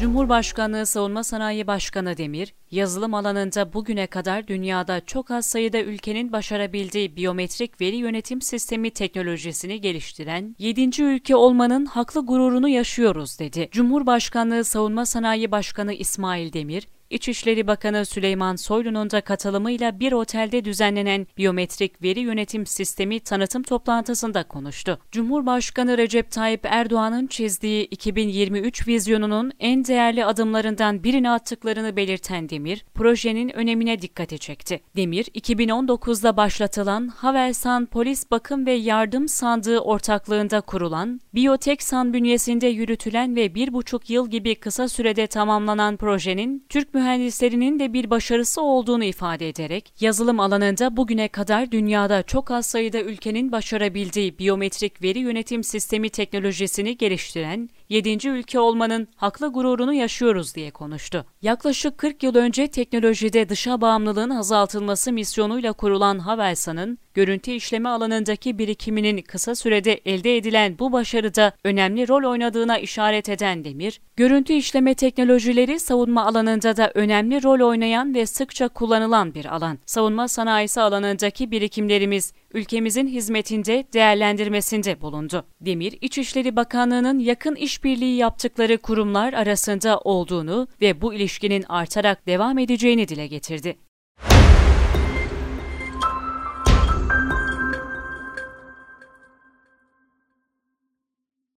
Cumhurbaşkanlığı Savunma Sanayi Başkanı Demir, yazılım alanında bugüne kadar dünyada çok az sayıda ülkenin başarabildiği biyometrik veri yönetim sistemi teknolojisini geliştiren 7. ülke olmanın haklı gururunu yaşıyoruz dedi. Cumhurbaşkanlığı Savunma Sanayi Başkanı İsmail Demir, İçişleri Bakanı Süleyman Soylu'nun da katılımıyla bir otelde düzenlenen biyometrik veri yönetim sistemi tanıtım toplantısında konuştu. Cumhurbaşkanı Recep Tayyip Erdoğan'ın çizdiği 2023 vizyonunun en değerli adımlarından birini attıklarını belirten Demir, projenin önemine dikkati çekti. Demir, 2019'da başlatılan Havelsan Polis Bakım ve Yardım Sandığı ortaklığında kurulan, Biyoteksan bünyesinde yürütülen ve bir buçuk yıl gibi kısa sürede tamamlanan projenin Türk mühendislerinin de bir başarısı olduğunu ifade ederek, yazılım alanında bugüne kadar dünyada çok az sayıda ülkenin başarabildiği biyometrik veri yönetim sistemi teknolojisini geliştiren 7. ülke olmanın haklı gururunu yaşıyoruz diye konuştu. Yaklaşık 40 yıl önce teknolojide dışa bağımlılığın azaltılması misyonuyla kurulan Havelsan'ın görüntü işleme alanındaki birikiminin kısa sürede elde edilen bu başarıda önemli rol oynadığına işaret eden Demir, görüntü işleme teknolojileri savunma alanında da önemli rol oynayan ve sıkça kullanılan bir alan. Savunma sanayisi alanındaki birikimlerimiz ülkemizin hizmetinde değerlendirmesinde bulundu. Demir, İçişleri Bakanlığı'nın yakın işbirliği yaptıkları kurumlar arasında olduğunu ve bu ilişkinin artarak devam edeceğini dile getirdi.